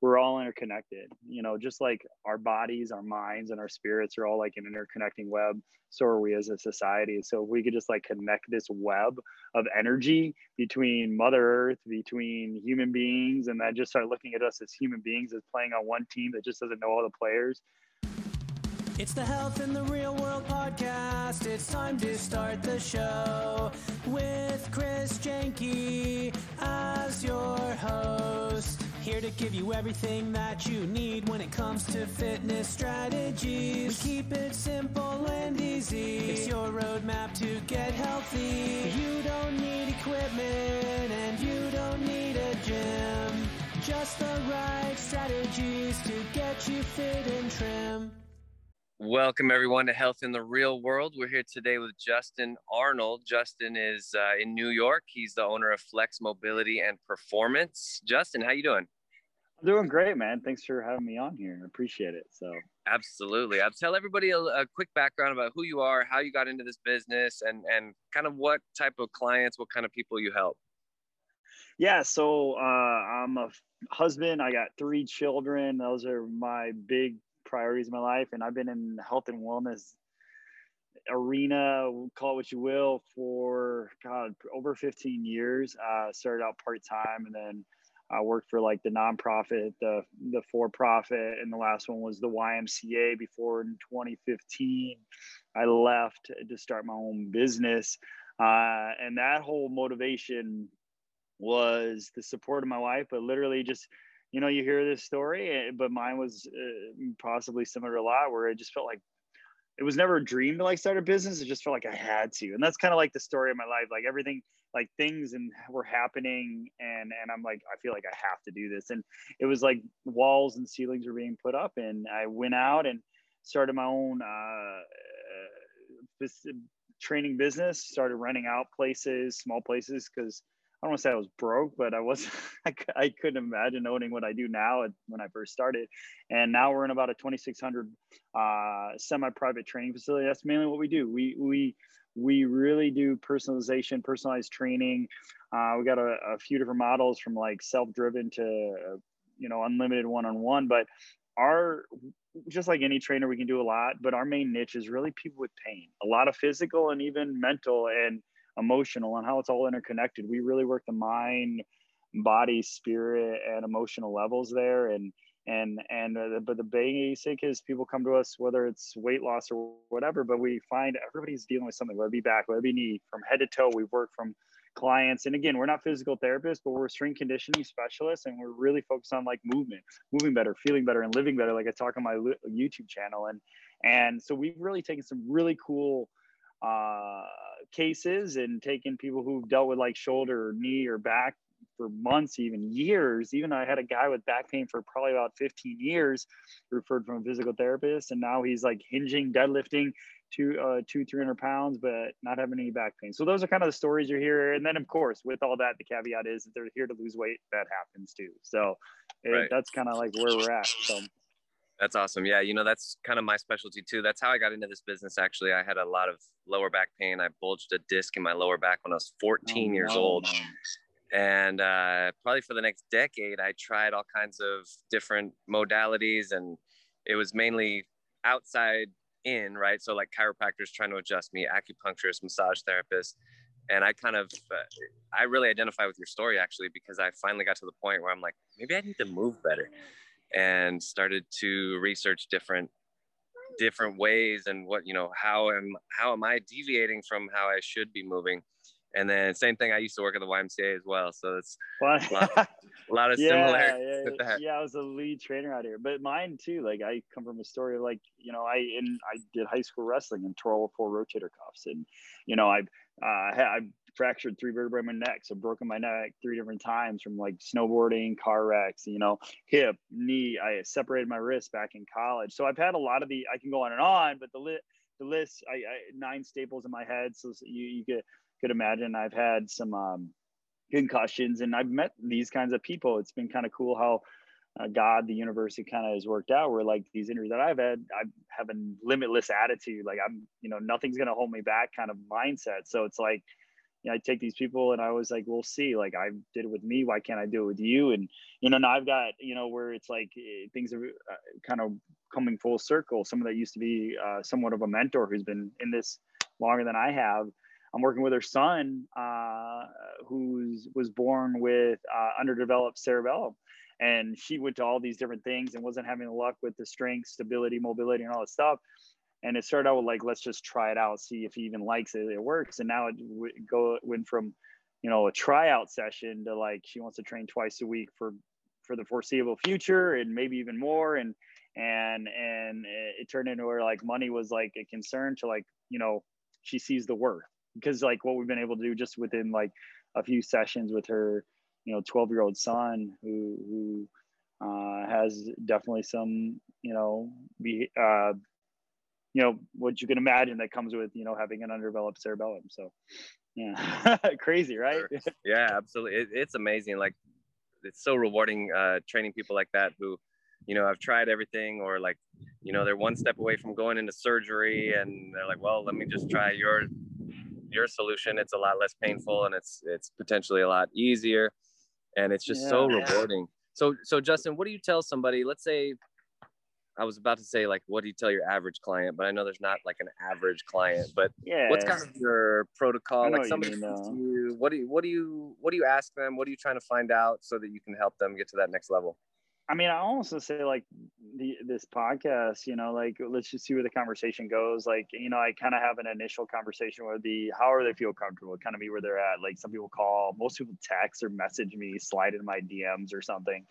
we're all interconnected you know just like our bodies our minds and our spirits are all like an interconnecting web so are we as a society so if we could just like connect this web of energy between mother earth between human beings and then just start looking at us as human beings as playing on one team that just doesn't know all the players it's the Health in the Real World podcast. It's time to start the show with Chris Jenke as your host. Here to give you everything that you need when it comes to fitness strategies. We keep it simple and easy. It's your roadmap to get healthy. You don't need equipment and you don't need a gym. Just the right strategies to get you fit and trim. Welcome, everyone, to Health in the Real World. We're here today with Justen Arnold. Justen is uh, in New York. He's the owner of Flex Mobility and Performance. Justen, how you doing? I'm doing great, man. Thanks for having me on here. I appreciate it. So, absolutely. I'll tell everybody a, a, quick background about who you are, how you got into this business, and and kind of what type of clients, what kind of people you help. Yeah, so uh, I'm a husband. I got three children. Those are my big priorities in my life, and I've been in health and wellness arena, call it what you will, for God over 15 years. Uh, started out part time, and then I worked for like the nonprofit, the the for profit, and the last one was the YMCA. Before in 2015, I left to start my own business, uh, and that whole motivation was the support of my wife, but literally just you know, you hear this story, eh, but mine was uh, possibly similar to a lot where it just felt like it was never a dream to like start a business. It just felt like I had to. And that's kind of like the story of my life. Like everything, like things and were happening and, and I'm like, I feel like I have to do this. And it was like walls and ceilings were being put up and I went out and started my own, uh, uh training business, started renting out places, small places. Cause I don't want to say I was broke, but I was I, I couldn't imagine owning what I do now when I first started. And now we're in about a 2,600 uh, semi-private training facility. That's mainly what we do. We we we really do personalization, personalized training. Uh, we got a, a, few different models from like self-driven to you know unlimited one-on-one, but our just like any trainer, we can do a lot. But our main niche is really people with pain, a lot of physical and even mental and emotional and how it's all interconnected. We really work the mind, body, spirit, and emotional levels there. And and and uh, but the basic is people come to us whether it's weight loss or whatever. But we find everybody's dealing with something, whether it be back, whether it be knee, from head to toe. We've worked from clients and again we're not physical therapists but we're strength conditioning specialists and we're really focused on like movement moving better feeling better and living better like i talk on my youtube channel and and so we've really taken some really cool uh, cases and taken people who've dealt with like shoulder or knee or back for months, even years. Even I had a guy with back pain for probably about 15 years, referred from a physical therapist, and now he's like hinging, deadlifting two, uh, two, 300 pounds, but not having any back pain. So those are kind of the stories you hear. And then, of course, with all that, the caveat is that they're here to lose weight. That happens too. So right. it, that's kind of like where we're at. So that's awesome. Yeah, you know, that's kind of my specialty too. That's how I got into this business. Actually, I had a lot of lower back pain. I bulged a disc in my lower back when I was 14 oh, years no, old. And uh, probably for the next decade, I tried all kinds of different modalities, and it was mainly outside in, right? So, like chiropractors trying to adjust me, acupuncturists massage therapists And I kind of, uh, I really identify with your story actually, because I finally got to the point where I'm like, maybe I need to move better and started to research different different ways and what you know how am how am i deviating from how i should be moving and then same thing i used to work at the ymca as well so it's a lot, a lot of yeah, similarities yeah, yeah. i was a lead trainer out here. But mine too like i come from a story of like you know i and i did high school wrestling and tore all four rotator cuffs. And you know i uh, I fractured three vertebrae in my neck, so broken my neck three different times from like snowboarding, car wrecks, you know, hip, knee. I separated my wrist back in college, so I've had a lot of the. I can go on and on, but the lit the list, I, I nine staples in my head, so you you could could imagine I've had some um, concussions, and I've met these kinds of people. It's been kind of cool how. Uh, God, the universe, kind of has worked out where like these injuries that I've had, I have a limitless attitude. Like I'm, you know, nothing's going to hold me back kind of mindset. So it's like, you know, I take these people and I was like, we'll see. Like I did it with me. Why can't I do it with you? And you know, now I've got you know where it's like eh, things are uh, kind of coming full circle. Someone that used to be uh, somewhat of a mentor who's been in this longer than I have. I'm working with her son, uh, who's was born with uh, underdeveloped cerebellum, and she went to all these different things and wasn't having luck with the strength, stability, mobility, and all that stuff. And it started out with like let's just try it out see if he even likes it it works. And now it w- go went from you know a tryout session to like she wants to train twice a week for for the foreseeable future and maybe even more. And and and it turned into where like money was like a concern to like you know she sees the worth because like what we've been able to do just within like a few sessions with her you know 12 year old son who who uh, has definitely some you know be uh, you know what you can imagine that comes with you know having an underdeveloped cerebellum. So yeah crazy right? Yeah absolutely. It, it's amazing like it's so rewarding uh, training people like that who you know I've tried everything or like you know they're one step away from going into surgery and they're like well let me just try your your solution it's a lot less painful and it's it's potentially a lot easier and it's just yeah. so rewarding so so justen what do you tell somebody let's say I was about to say like, what do you tell your average client? But I know there's not like an average client. But yeah, what's kind of your protocol? Like somebody you, mean, you, what do you what do you what do you ask them? What are you trying to find out so that you can help them get to that next level? I mean, I also say like the this podcast, you know, like let's just see where the conversation goes. Like, you know, I kind of have an initial conversation where the how are they feel comfortable, kind of be where they're at. Like some people call, most people text or message me, slide in my DMs or something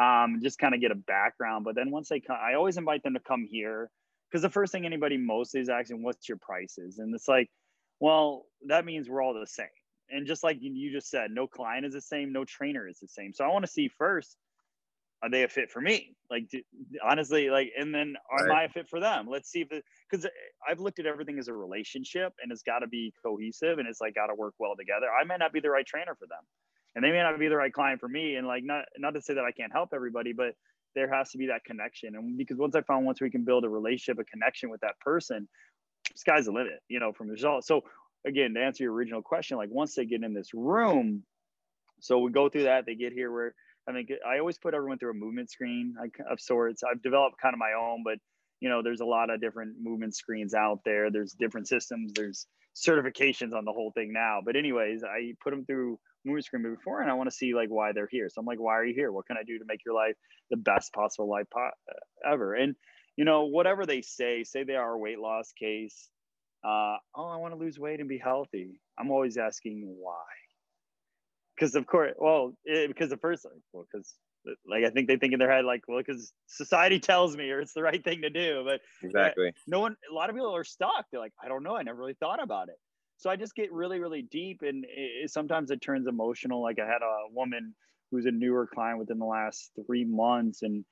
um, just kind of get a background. But then once they come, I always invite them to come here because the first thing anybody mostly is asking, what's your prices? And it's like, well, that means we're all the same. And just like you just said, no client is the same, no trainer is the same. So I want to see first, are they a fit for me? Like, do, honestly, like, and then am right. I a fit for them? Let's see if it, because eh, I've looked at everything as a relationship and it's got to be cohesive and it's like got to work well together. I might not be the right trainer for them and they may not be the right client for me and like not not to say that i can't help everybody but there has to be that connection and because once i found once we can build a relationship a connection with that person sky's the limit you know from the result so again to answer your original question like once they get in this room so we go through that they get here where i think i always put everyone through a movement screen of sorts i've developed kind of my own but you know there's a lot of different movement screens out there there's different systems there's certifications on the whole thing now but anyways i put them through movement screen before and I want to see like why they're here. So I'm like, why are you here? What can I do to make your life the best possible life po- uh, ever? And you know, whatever they say, say they are a weight loss case. Uh, oh, I want to lose weight and be healthy. I'm always asking why. Because of course, well, it, because the first, well, because like I think they think in their head like, well, because society tells me or it's the right thing to do. But eh, exactly, no one, a lot of people are stuck. They're like, I don't know. I never really thought about it so I just get really, really deep, and it, sometimes it turns emotional. Like I had a woman who's a newer client within the last three months, and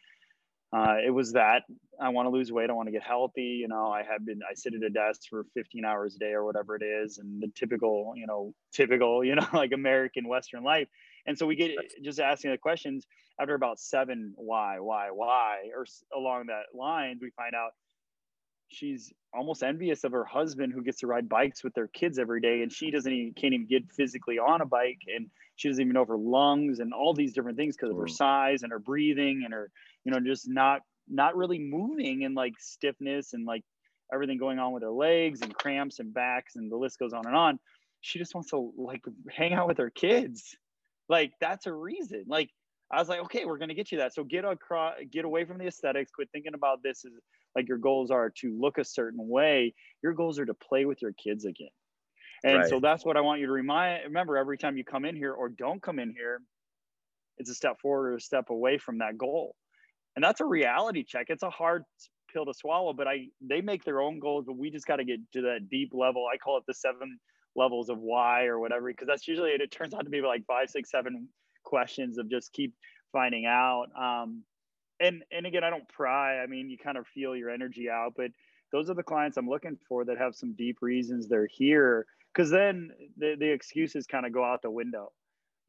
uh, it was that I want to lose weight, I want to get healthy. You know, I had been I sit at a desk for 15 hours a day or whatever it is, and the typical, you know, typical, you know, like American Western life. And so we get just asking the questions after about seven why, why, why, or along that line, we find out she's almost envious of her husband who gets to ride bikes with their kids every day and she doesn't even can't even get physically on a bike and she doesn't even know her lungs and all these different things because of her mm. size and her breathing and her you know just not not really moving and like stiffness and like everything going on with her legs and cramps and backs and the list goes on and on she just wants to like hang out with her kids like that's a reason like I was like, okay, we're gonna get you that. So get across, get away from the aesthetics. Quit thinking about this as like your goals are to look a certain way. Your goals are to play with your kids again. And right. so that's what I want you to remind. Remember, every time you come in here or don't come in here, it's a step forward or a step away from that goal. And that's a reality check. It's a hard pill to swallow, but I they make their own goals, but we just got to get to that deep level. I call it the seven levels of why or whatever, because that's usually it. It turns out to be like five, six, seven questions of just keep finding out. Um, and and again, I don't pry. I mean, you kind of feel your energy out, but those are the clients I'm looking for that have some deep reasons they're here. Because then the the excuses kind of go out the window.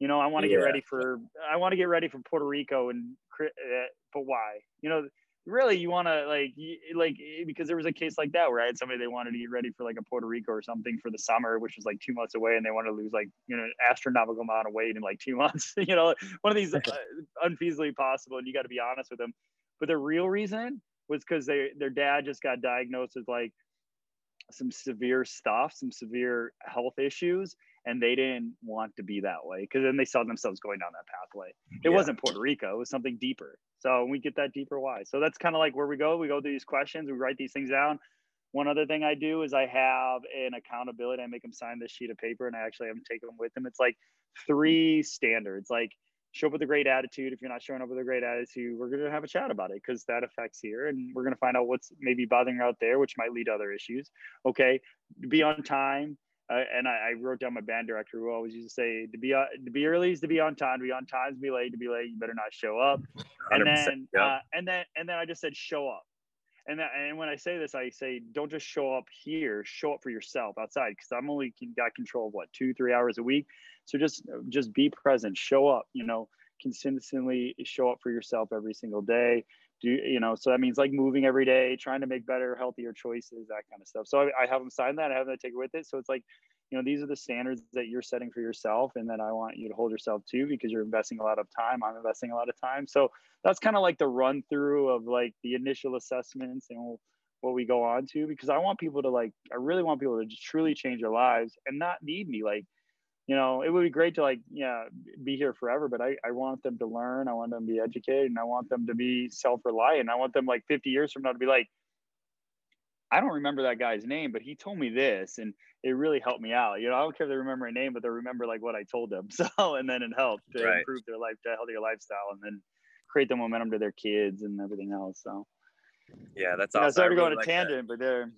You know, I want to yeah. get ready for I want to get ready for Puerto Rico and uh, but why? You know, really you want to like like because there was a case like that where I had somebody they wanted to get ready for like a Puerto Rico or something for the summer, which was like two months away, and they want to lose like you know an astronomical amount of weight in like two months. you know, one of these uh, unfeasibly possible, and you got to be honest with them. But the real reason was because they their dad just got diagnosed with like some severe stuff, some severe health issues, and they didn't want to be that way because then they saw themselves going down that pathway. It yeah. wasn't Puerto Rico; it was something deeper. So we get that deeper why. So that's kind of like where we go. We go through these questions, we write these things down. One other thing I do is I have an accountability. I make them sign this sheet of paper, and I actually have them take them with them. It's like three standards, like show up with a great attitude. If you're not showing up with a great attitude, we're going to have a chat about it because that affects here. And we're going to find out what's maybe bothering you out there, which might lead to other issues. Okay. Be on time. And I, I, wrote down my band director who always used to say to be uh, to be early is to be on time, to be on time is to be late, to be late, you better not show up. And then, yeah. uh, and then, and then I just said, show up. And that, and when I say this, I say, don't just show up here, show up for yourself outside. Cause I'm only got control of what, two, three hours a week. So just, just be present, show up, you know, consistently show up for yourself every single day. Do you know, so that means like moving every day, trying to make better, healthier choices, that kind of stuff. So I, I have them sign that. I have them take it with it. So it's like, you know, these are the standards that you're setting for yourself and that I want you to hold yourself to because you're investing a lot of time. I'm investing a lot of time. So that's kind of like the run through of like the initial assessments and what we go on to because I want people to like, I really want people to just truly change their lives and not need me. Like, you know, it would be great to like, yeah, be here forever, but I, I want them to learn. I want them to be educated and I want them to be self reliant. I want them like 50 years from now to be like, I don't remember that guy's name, but he told me this and it really helped me out. You know, I don't care if they remember a name, but they remember like what I told them. So, and then it helped to right. improve their life, to healthier lifestyle and then create the momentum to their kids and everything else. So, yeah, that's awesome. Yeah, sorry to go on a tangent, that. but there.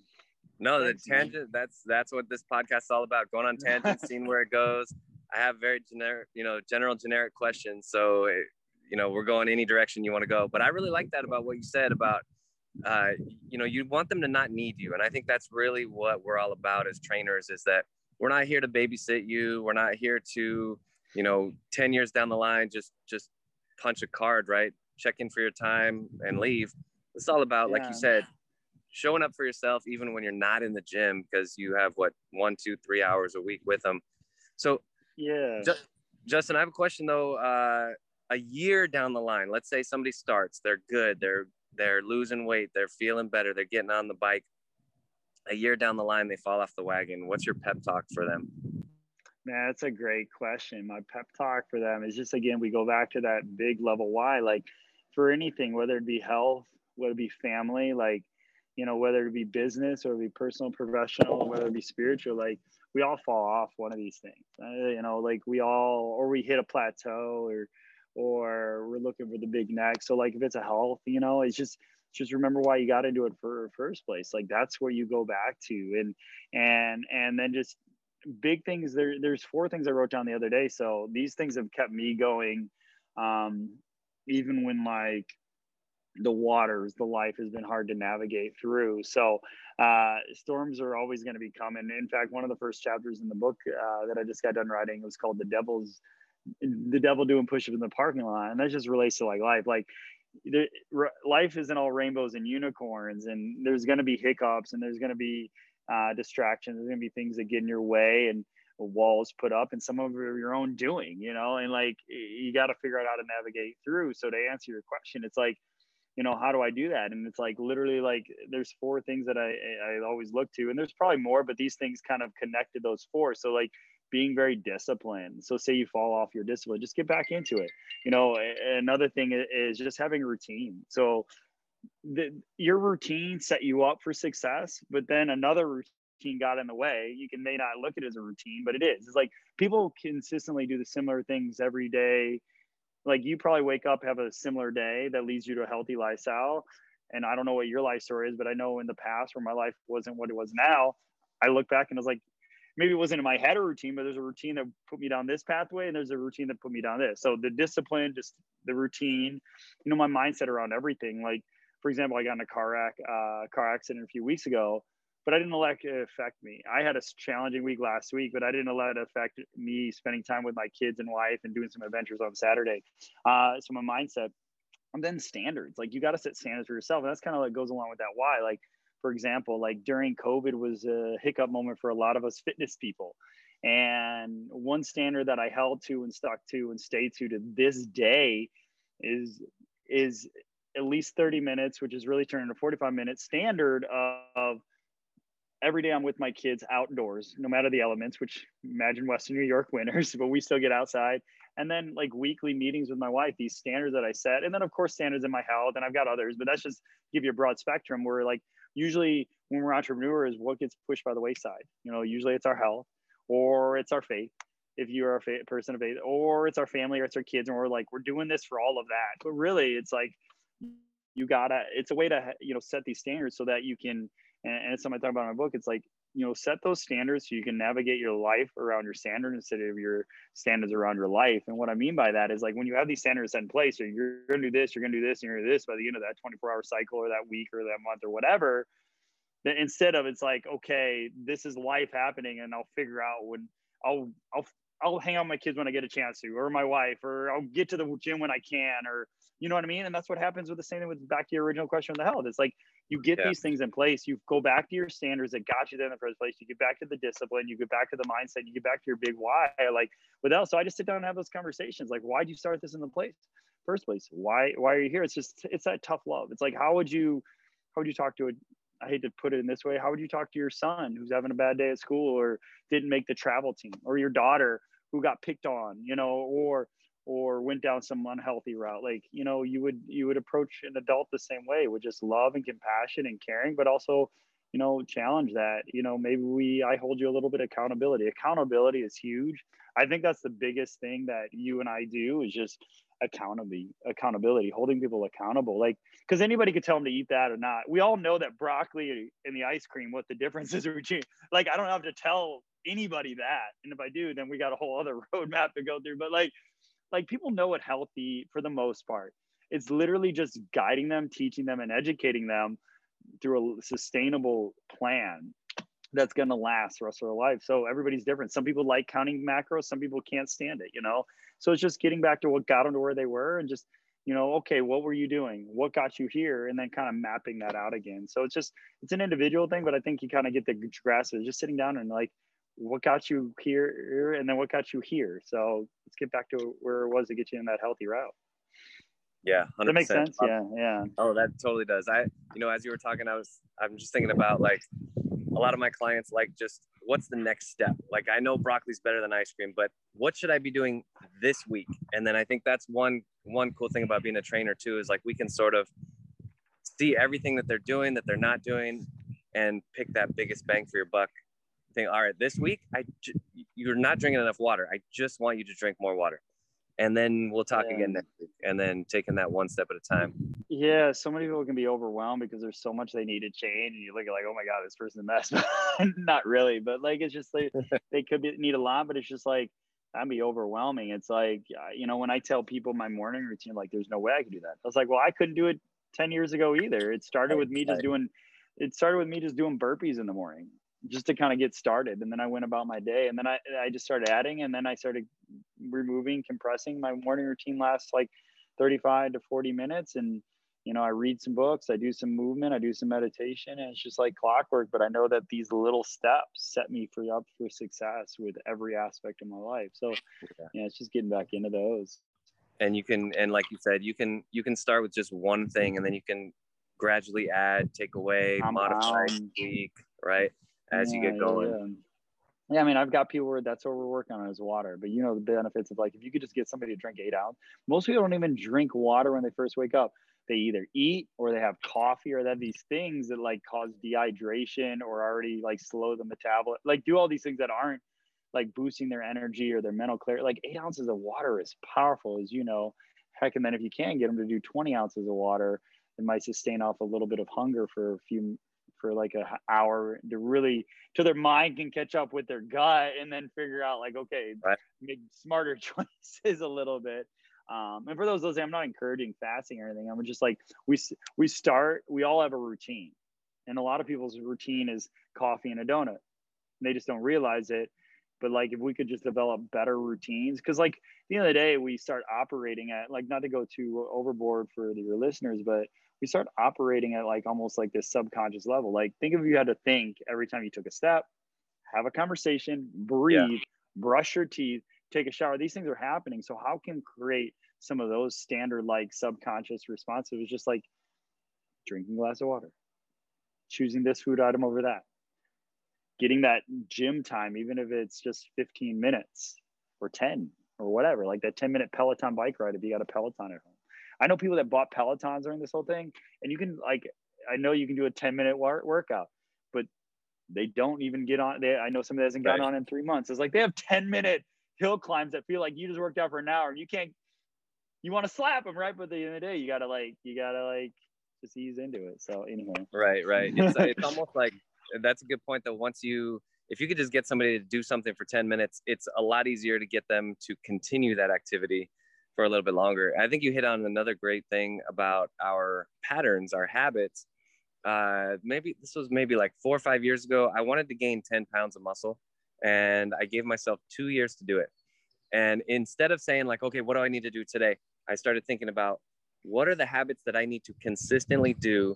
No, the tangent. That's that's what this podcast is all about. Going on tangents, seeing where it goes. I have very generic, you know, general generic questions. So, it, you know, we're going any direction you want to go. But I really like that about what you said about uh, you know, you want them to not need you. And I think that's really what we're all about as trainers is that we're not here to babysit you. We're not here to, you know, 10 years down the line, just, just punch a card, right? Check in for your time and leave. It's all about, yeah. like you said, showing up for yourself, even when you're not in the gym, because you have what, one, two, three hours a week with them. So, yeah. Justen, I have a question though. Uh, a year down the line, let's say somebody starts, they're good, they're they're losing weight, they're feeling better, they're getting on the bike. A year down the line, they fall off the wagon. What's your pep talk for them? Man, that's a great question. My pep talk for them is just again, we go back to that big level why. Like for anything, whether it be health, whether it be family, like, you know, whether it be business or be personal, professional, whether it be spiritual, like we all fall off one of these things. Uh, you know, like we all, or we hit a plateau or, or we're looking for the big neck. So like if it's a health, you know, it's just just remember why you got into it for first place. Like that's where you go back to and and and then just big things there there's four things I wrote down the other day. So these things have kept me going um even when like the waters the life has been hard to navigate through. So uh, storms are always going to be coming. In fact one of the first chapters in the book uh, that i just got done writing was called the devil's the devil doing push-ups in the parking lot and that just relates to like life. Like the, life isn't all rainbows and unicorns and there's going to be hiccups and there's going to be uh, distractions there's going to be things that get in your way and walls put up and some of your own doing you know? And like you got to figure out how to navigate through. So to answer your question it's like you know how do i do that and it's like literally like there's four things that i i always look to and there's probably more but these things kind of connected those four so like being very disciplined. So say you fall off your discipline, just get back into it. You know, another thing is just having routine. So the, your routine set you up for success, but then another routine got in the way. You can may not look at it as a routine, but it is. It's like people consistently do the similar things every day. Like you probably wake up, have a similar day that leads you to a healthy lifestyle. And I don't know what your life story is, but I know in the past where my life wasn't what it was now, I look back and I was like, maybe it wasn't in my head a routine, but there's a routine that put me down this pathway, and there's a routine that put me down this. So the discipline, just the routine, you know, my mindset around everything. Like, for example, I got in a car wreck, uh, car accident a few weeks ago, but I didn't let it affect me. I had a challenging week last week, but I didn't let it affect me spending time with my kids and wife and doing some adventures on Saturday. Uh, so my mindset and then standards like you got to set standards for yourself and that's kind of like goes along with that why like for example like during covid was a hiccup moment for a lot of us fitness people and one standard that i held to and stuck to and stay to to this day is is at least 30 minutes which is really turning to 45 minutes standard of every day I'm with my kids outdoors, no matter the elements, which imagine Western New York winters, but we still get outside. And then like weekly meetings with my wife, these standards that I set. And then of course standards in my health, and I've got others, but that's just give you a broad spectrum where like usually when we're entrepreneurs, what gets pushed by the wayside? You know, usually it's our health or it's our faith. If you're a fa- person of faith, or it's our family, or it's our kids, and we're like, we're doing this for all of that. But really, it's like you gotta. It's a way to you know set these standards so that you can and, and it's something I talk about in my book. It's like you know set those standards so you can navigate your life around your standard instead of your standards around your life and what i mean by that is like when you have these standards set in place so you're going to do this you're going to do this and you're going to do this by the end of that 24 hour cycle or that week or that month or whatever then instead of it's like okay this is life happening and i'll figure out when i'll i'll I'll hang out with my kids when I get a chance to, or my wife, or I'll get to the gym when I can, or you know what I mean? And that's what happens with the same thing with back to your original question on the health. It's like you get yeah. these things in place, you go back to your standards that got you there in the first place, you get back to the discipline, you get back to the mindset, you get back to your big why. Like without, so I just sit down and have those conversations. Like, why'd you start this in the place? First place? Why why are you here? It's just it's that tough love. It's like how would you how would you talk to a I hate to put it in this way. How would you talk to your son who's having a bad day at school or didn't make the travel team, or your daughter who got picked on, you know, or or went down some unhealthy route. Like you know you would you would approach an adult the same way with just love and compassion and caring but also you know challenge that. You know maybe we i hold you a little bit of accountability. Accountability is huge. I think that's the biggest thing that you and i do is just accountability accountability holding people accountable. Like because anybody could tell them to eat that or not. We all know that broccoli and the ice cream what the difference is between like i don't have to tell anybody that. And if i do then we got a whole other roadmap to go through. But like like people know what healthy for the most part. It's literally just guiding them, teaching them, and educating them through a sustainable plan that's going to last the rest of their life. So everybody's different. Some people like counting macros, some people can't stand it, you know? So it's just getting back to what got them to where they were and just, you know, okay, what were you doing? What got you here? And then kind of mapping that out again. So it's just, it's an individual thing, but I think you kind of get the grasp of it, just sitting down and like, what got you here and then what got you here? So let's get back to where it was to get you in that healthy route. Yeah 100%. that makes sense. Yeah yeah. Oh that totally does. I you know as you were talking i was i'm just thinking about like a lot of my clients like just what's the next step? Like i know broccoli's better than ice cream but what should i be doing this week? And then i think that's one one cool thing about being a trainer too is like we can sort of see everything that they're doing that they're not doing and pick that biggest bang for your buck think, all right, this week I j- you're not drinking enough water. I just want you to drink more water, and then we'll talk yeah. again next week. And then taking that one step at a time. Yeah, so many people can be overwhelmed because there's so much they need to change, and you look at like, oh my god, this person's a mess. not really, but like it's just like they could be, need a lot, but it's just like that'd be overwhelming. It's like you know when I tell people my morning routine, like there's no way I could do that. I was like, well, I couldn't do it ten years ago either. It started with me just doing. It started with me just doing burpees in the morning just to kind of get started. And then I went about my day and then I, I just started adding and then I started removing, compressing. My morning routine lasts like 35 to 40 minutes. And, you know, I read some books, I do some movement, I do some meditation, and it's just like clockwork. But I know that these little steps set me free up for success with every aspect of my life. So, yeah, yeah it's just getting back into those. And you can, and like you said, you can, you can start with just one thing and then you can gradually add, take away, modify, tweak, right? As yeah, you get going. Yeah. yeah. I mean, I've got people where that's what we're working on is water, but you know the benefits of like if you could just get somebody to drink eight ounce. Most people don't even drink water when they first wake up. They either eat or they have coffee or they have these things that like cause dehydration or already like slow the metabolism, like do all these things that aren't like boosting their energy or their mental clarity. Like eight ounces of water is powerful, as you know. Heck, and then if you can get them to do 20 ounces of water, it might sustain off a little bit of hunger for a few for like an hour to really to their mind can catch up with their gut and then figure out like okay right. make smarter choices a little bit. Um, and for those those i'm not encouraging fasting or anything. I'm just like we we start we all have a routine. And a lot of people's routine is coffee and a donut. And they just don't realize it. But like if we could just develop better routines because like the end of the day we start operating at like not to go too overboard for your listeners but we start operating at like almost like this subconscious level. Like think if you had to think every time you took a step have a conversation breathe yeah. brush your teeth take a shower. These things are happening. So how can create some of those standard like subconscious responses? It's just like drinking a glass of water choosing this food item over that getting that gym time, even if it's just 15 minutes or 10 or whatever, like that 10 minute Peloton bike ride if you got a Peloton at home. I know people that bought Pelotons during this whole thing, and you can like, I know you can do a 10 minute workout, but they don't even get on. They, I know somebody hasn't gotten right. on in three months. It's like they have 10 minute hill climbs that feel like you just worked out for an hour and you can't, you want to slap them, right? But at the end of the day, you gotta like, you gotta like just ease into it. So anyway. Right, right. It's, it's almost like that's a good point That Once you, if you could just get somebody to do something for 10 minutes, it's a lot easier to get them to continue that activity for a little bit longer. I think you hit on another great thing about our patterns, our habits. Uh, maybe this was maybe like four or five years ago. I wanted to gain 10 pounds of muscle and I gave myself two years to do it. And instead of saying, like, okay, what do I need to do today? I started thinking about what are the habits that I need to consistently do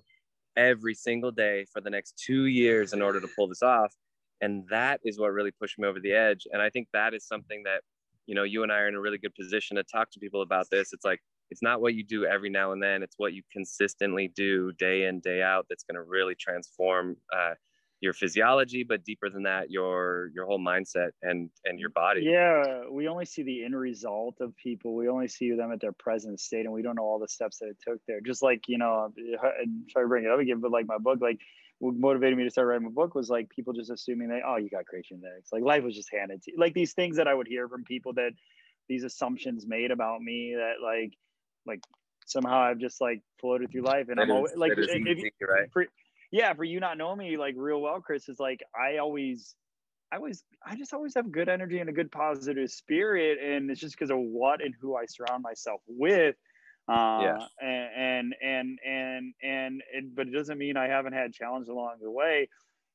every single day for the next two years in order to pull this off. And that is what really pushed me over the edge. And I think that is something that, you know, you and I are in a really good position to talk to people about this. It's like, it's not what you do every now and then, it's what you consistently do day in, day out that's going to really transform uh, your physiology but deeper than that your your whole mindset and and your body yeah we only see the end result of people we only see them at their present state and we don't know all the steps that it took there just like you know sorry to bring it up again but like my book like what motivated me to start writing my book was like people just assuming that oh you got great genetics like life was just handed to you like these things that i would hear from people that these assumptions made about me that like like somehow i've just like floated through life and that i'm always like if, easy, right? for, yeah, for you not knowing me like real well, Chris, is like I always I always I just always have good energy and a good positive spirit. And it's just because of what and who I surround myself with. Uh, yeah. and, and, and, and, and, but it doesn't mean I haven't had challenges along the way.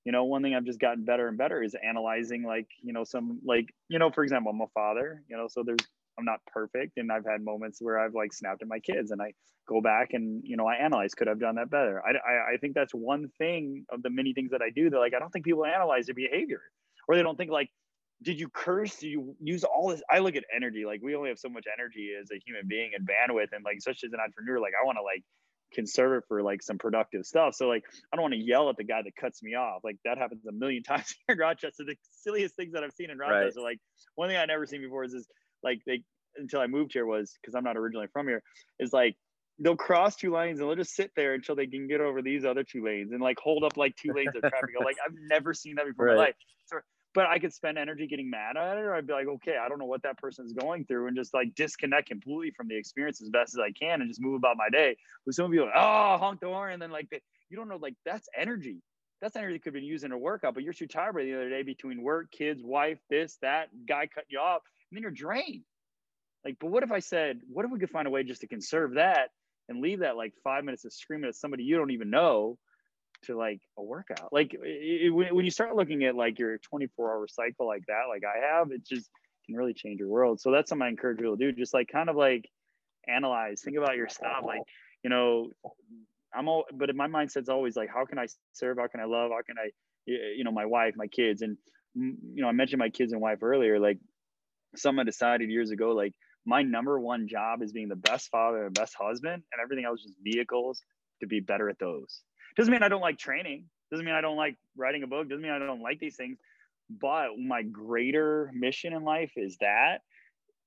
You know, one thing I've just gotten better and better is analyzing like, you know, some like, you know, for example, I'm a father, you know, so there's I'm not perfect, and I've had moments where I've like snapped at my kids, and I go back and you know I analyze could I've done that better. I, I, I think that's one thing of the many things that I do that like I don't think people analyze their behavior, or they don't think like did you curse? Did you use all this? I look at energy like we only have so much energy as a human being and bandwidth, and like especially as an entrepreneur, like I want to like conserve it for like some productive stuff. So like I don't want to yell at the guy that cuts me off. Like that happens a million times here in Rochester. The silliest things that I've seen in Rochester. Right. Like one thing I never seen before is this like they until I moved here was because I'm not originally from here, is like they'll cross two lanes and they'll just sit there until they can get over these other two lanes and like hold up like two lanes of traffic. like I've never seen that before right. in my life. So, but I could spend energy getting mad at it, or I'd be like, okay, I don't know what that person's going through, and just like disconnect completely from the experience as best as I can, and just move about my day. But some you, like, oh, honk the horn, and then like you don't know, like that's energy. That's energy that could be used in a workout, but you're too tired by the other day between work, kids, wife, this, that, guy cut you off, and then you're drained. Like, but what if I said, what if we could find a way just to conserve that and leave that like five minutes of screaming at somebody you don't even know to like a workout? Like, it, it, when you start looking at like your 24 hour cycle like that, like I have, it just can really change your world. So that's something I encourage people to do. Just like kind of like analyze, think about your stuff. Like, you know, I'm all, but in my mindset's always like, how can I serve? How can I love? How can I, you know, my wife, my kids, and mm, you know, I mentioned my kids and wife earlier. Like, someone decided years ago, like my number one job is being the best father and best husband, and everything else just vehicles to be better at those. Doesn't mean I don't like training. Doesn't mean I don't like writing a book. Doesn't mean I don't like these things. But my greater mission in life is that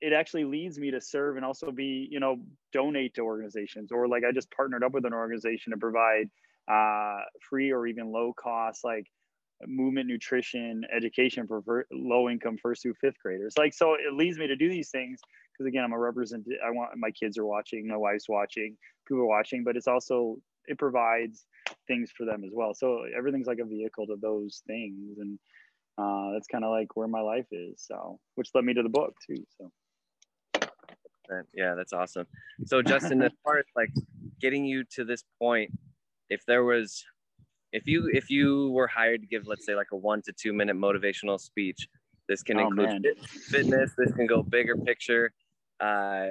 it actually leads me to serve and also be, you know, donate to organizations or like I just partnered up with an organization to provide uh, free or even low cost like movement nutrition education for low income first through fifth graders like so it leads me to do these things because again i'm a representative i want my kids are watching my wife's watching people are watching but it's also it provides things for them as well so everything's like a vehicle to those things and uh, that's kind of like where my life is so which led me to the book too so yeah that's awesome so justin as far as like getting you to this point if there was if you if you were hired to give let's say like a one to two minute motivational speech This can oh, include fit, fitness. This can go bigger picture. Uh,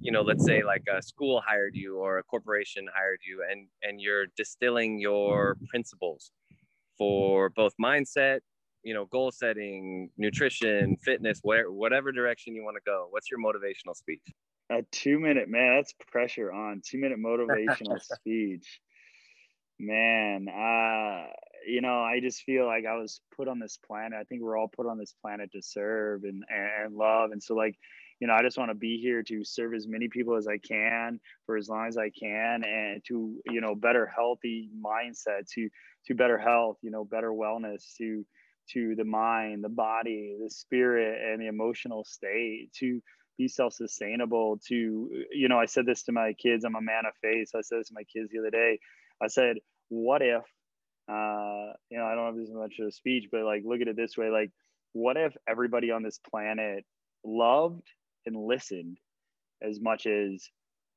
you know, let's say like a school hired you or a corporation hired you, and and you're distilling your principles for both mindset, you know, goal setting, nutrition, fitness, where whatever direction you want to go. What's your motivational speech? A two minute man, that's pressure on two minute motivational speech. Man, uh, you know, I just feel like I was put on this planet. I think we're all put on this planet to serve and, and love. And so like, you know, I just want to be here to serve as many people as I can for as long as I can and to, you know, better healthy mindset, to to better health, you know, better wellness, to to the mind, the body, the spirit, and the emotional state, to be self-sustainable, to you know, I said this to my kids, I'm a man of faith. So I said this to my kids the other day. I said, what if uh, you know, I don't have this much of a speech, but like look at it this way, like what if everybody on this planet loved and listened as much as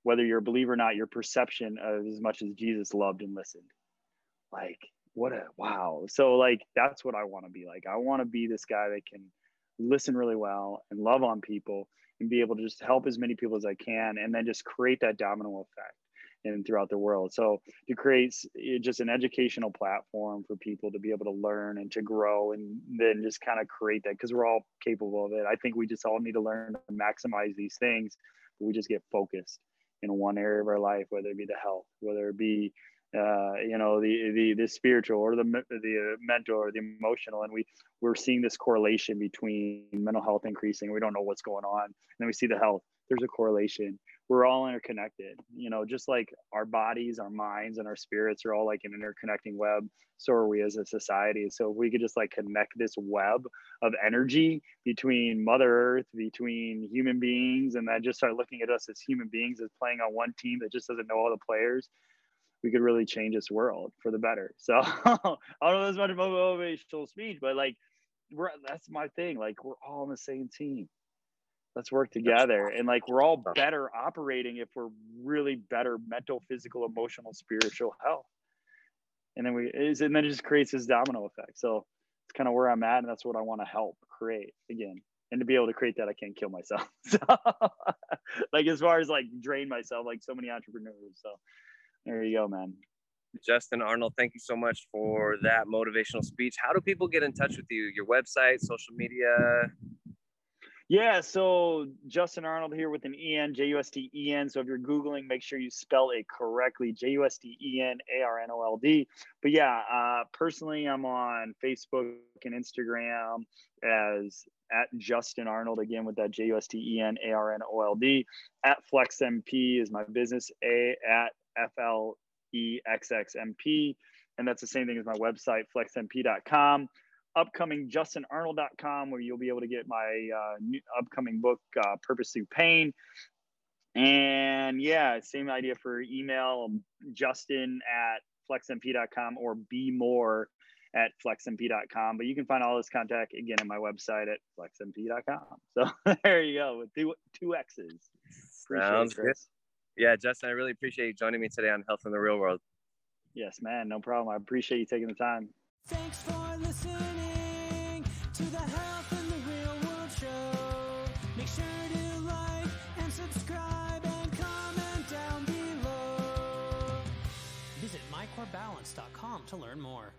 whether you're a believer or not, your perception of as much as Jesus loved and listened. Like what a wow. So like that's what i want to be like. I want to be this guy that can listen really well and love on people and be able to just help as many people as i can and then just create that domino effect and throughout the world. So to create just an educational platform for people to be able to learn and to grow and then just kind of create that because we're all capable of it. I think we just all need to learn to maximize these things but we just get focused in one area of our life whether it be the health whether it be uh, you know the the the spiritual or the the uh, mental or the emotional. And we we're seeing this correlation between mental health increasing. We don't know what's going on. And then we see the health. There's a correlation we're all interconnected you know just like our bodies our minds and our spirits are all like an interconnecting web so are we as a society so if we could just like connect this web of energy between mother earth between human beings and then just start looking at us as human beings as playing on one team that just doesn't know all the players we could really change this world for the better. So I don't know as much motivational speech, but like we're that's my thing. Like we're all on the same team. Let's work together. And like we're all better operating if we're really better mental, physical, emotional, spiritual health. And then we is and then it just creates this domino effect. So it's kind of where I'm at, and that's what I want to help create again. And to be able to create that, I can't kill myself. So like as far as like drain myself, like so many entrepreneurs. So there you go, man. Justen Arnold, thank you so much for that motivational speech. How do people get in touch with you? Your website, social media? Yeah, so Justen Arnold here with an EN, J U S T E N. So if you're Googling, make sure you spell it correctly J U S T E N A R N O L D. But yeah, uh, personally, I'm on Facebook and Instagram as at Justen Arnold again with that J U S T E N A R N O L D. At FlexxMP is my business. A at FLEXXMP. And that's the same thing as my website, flexxmp.com. Upcoming justenarnold.com, where you'll be able to get my uh, new, upcoming book, uh, Purpose Through Pain. And yeah, same idea for email, justen at flexxmp.com or be more at flexxmp.com. But you can find all this contact again at my website at flexxmp.com. So there you go with two, two X's. Appreciate Sounds it, good. Yeah, Justen, I really appreciate you joining me today on Health in the Real World. Yes, man, no problem. I appreciate you taking the time. Thanks for listening to the Health in the Real World show. Make sure to like and subscribe and comment down below. Visit mycorebalance.com to learn more.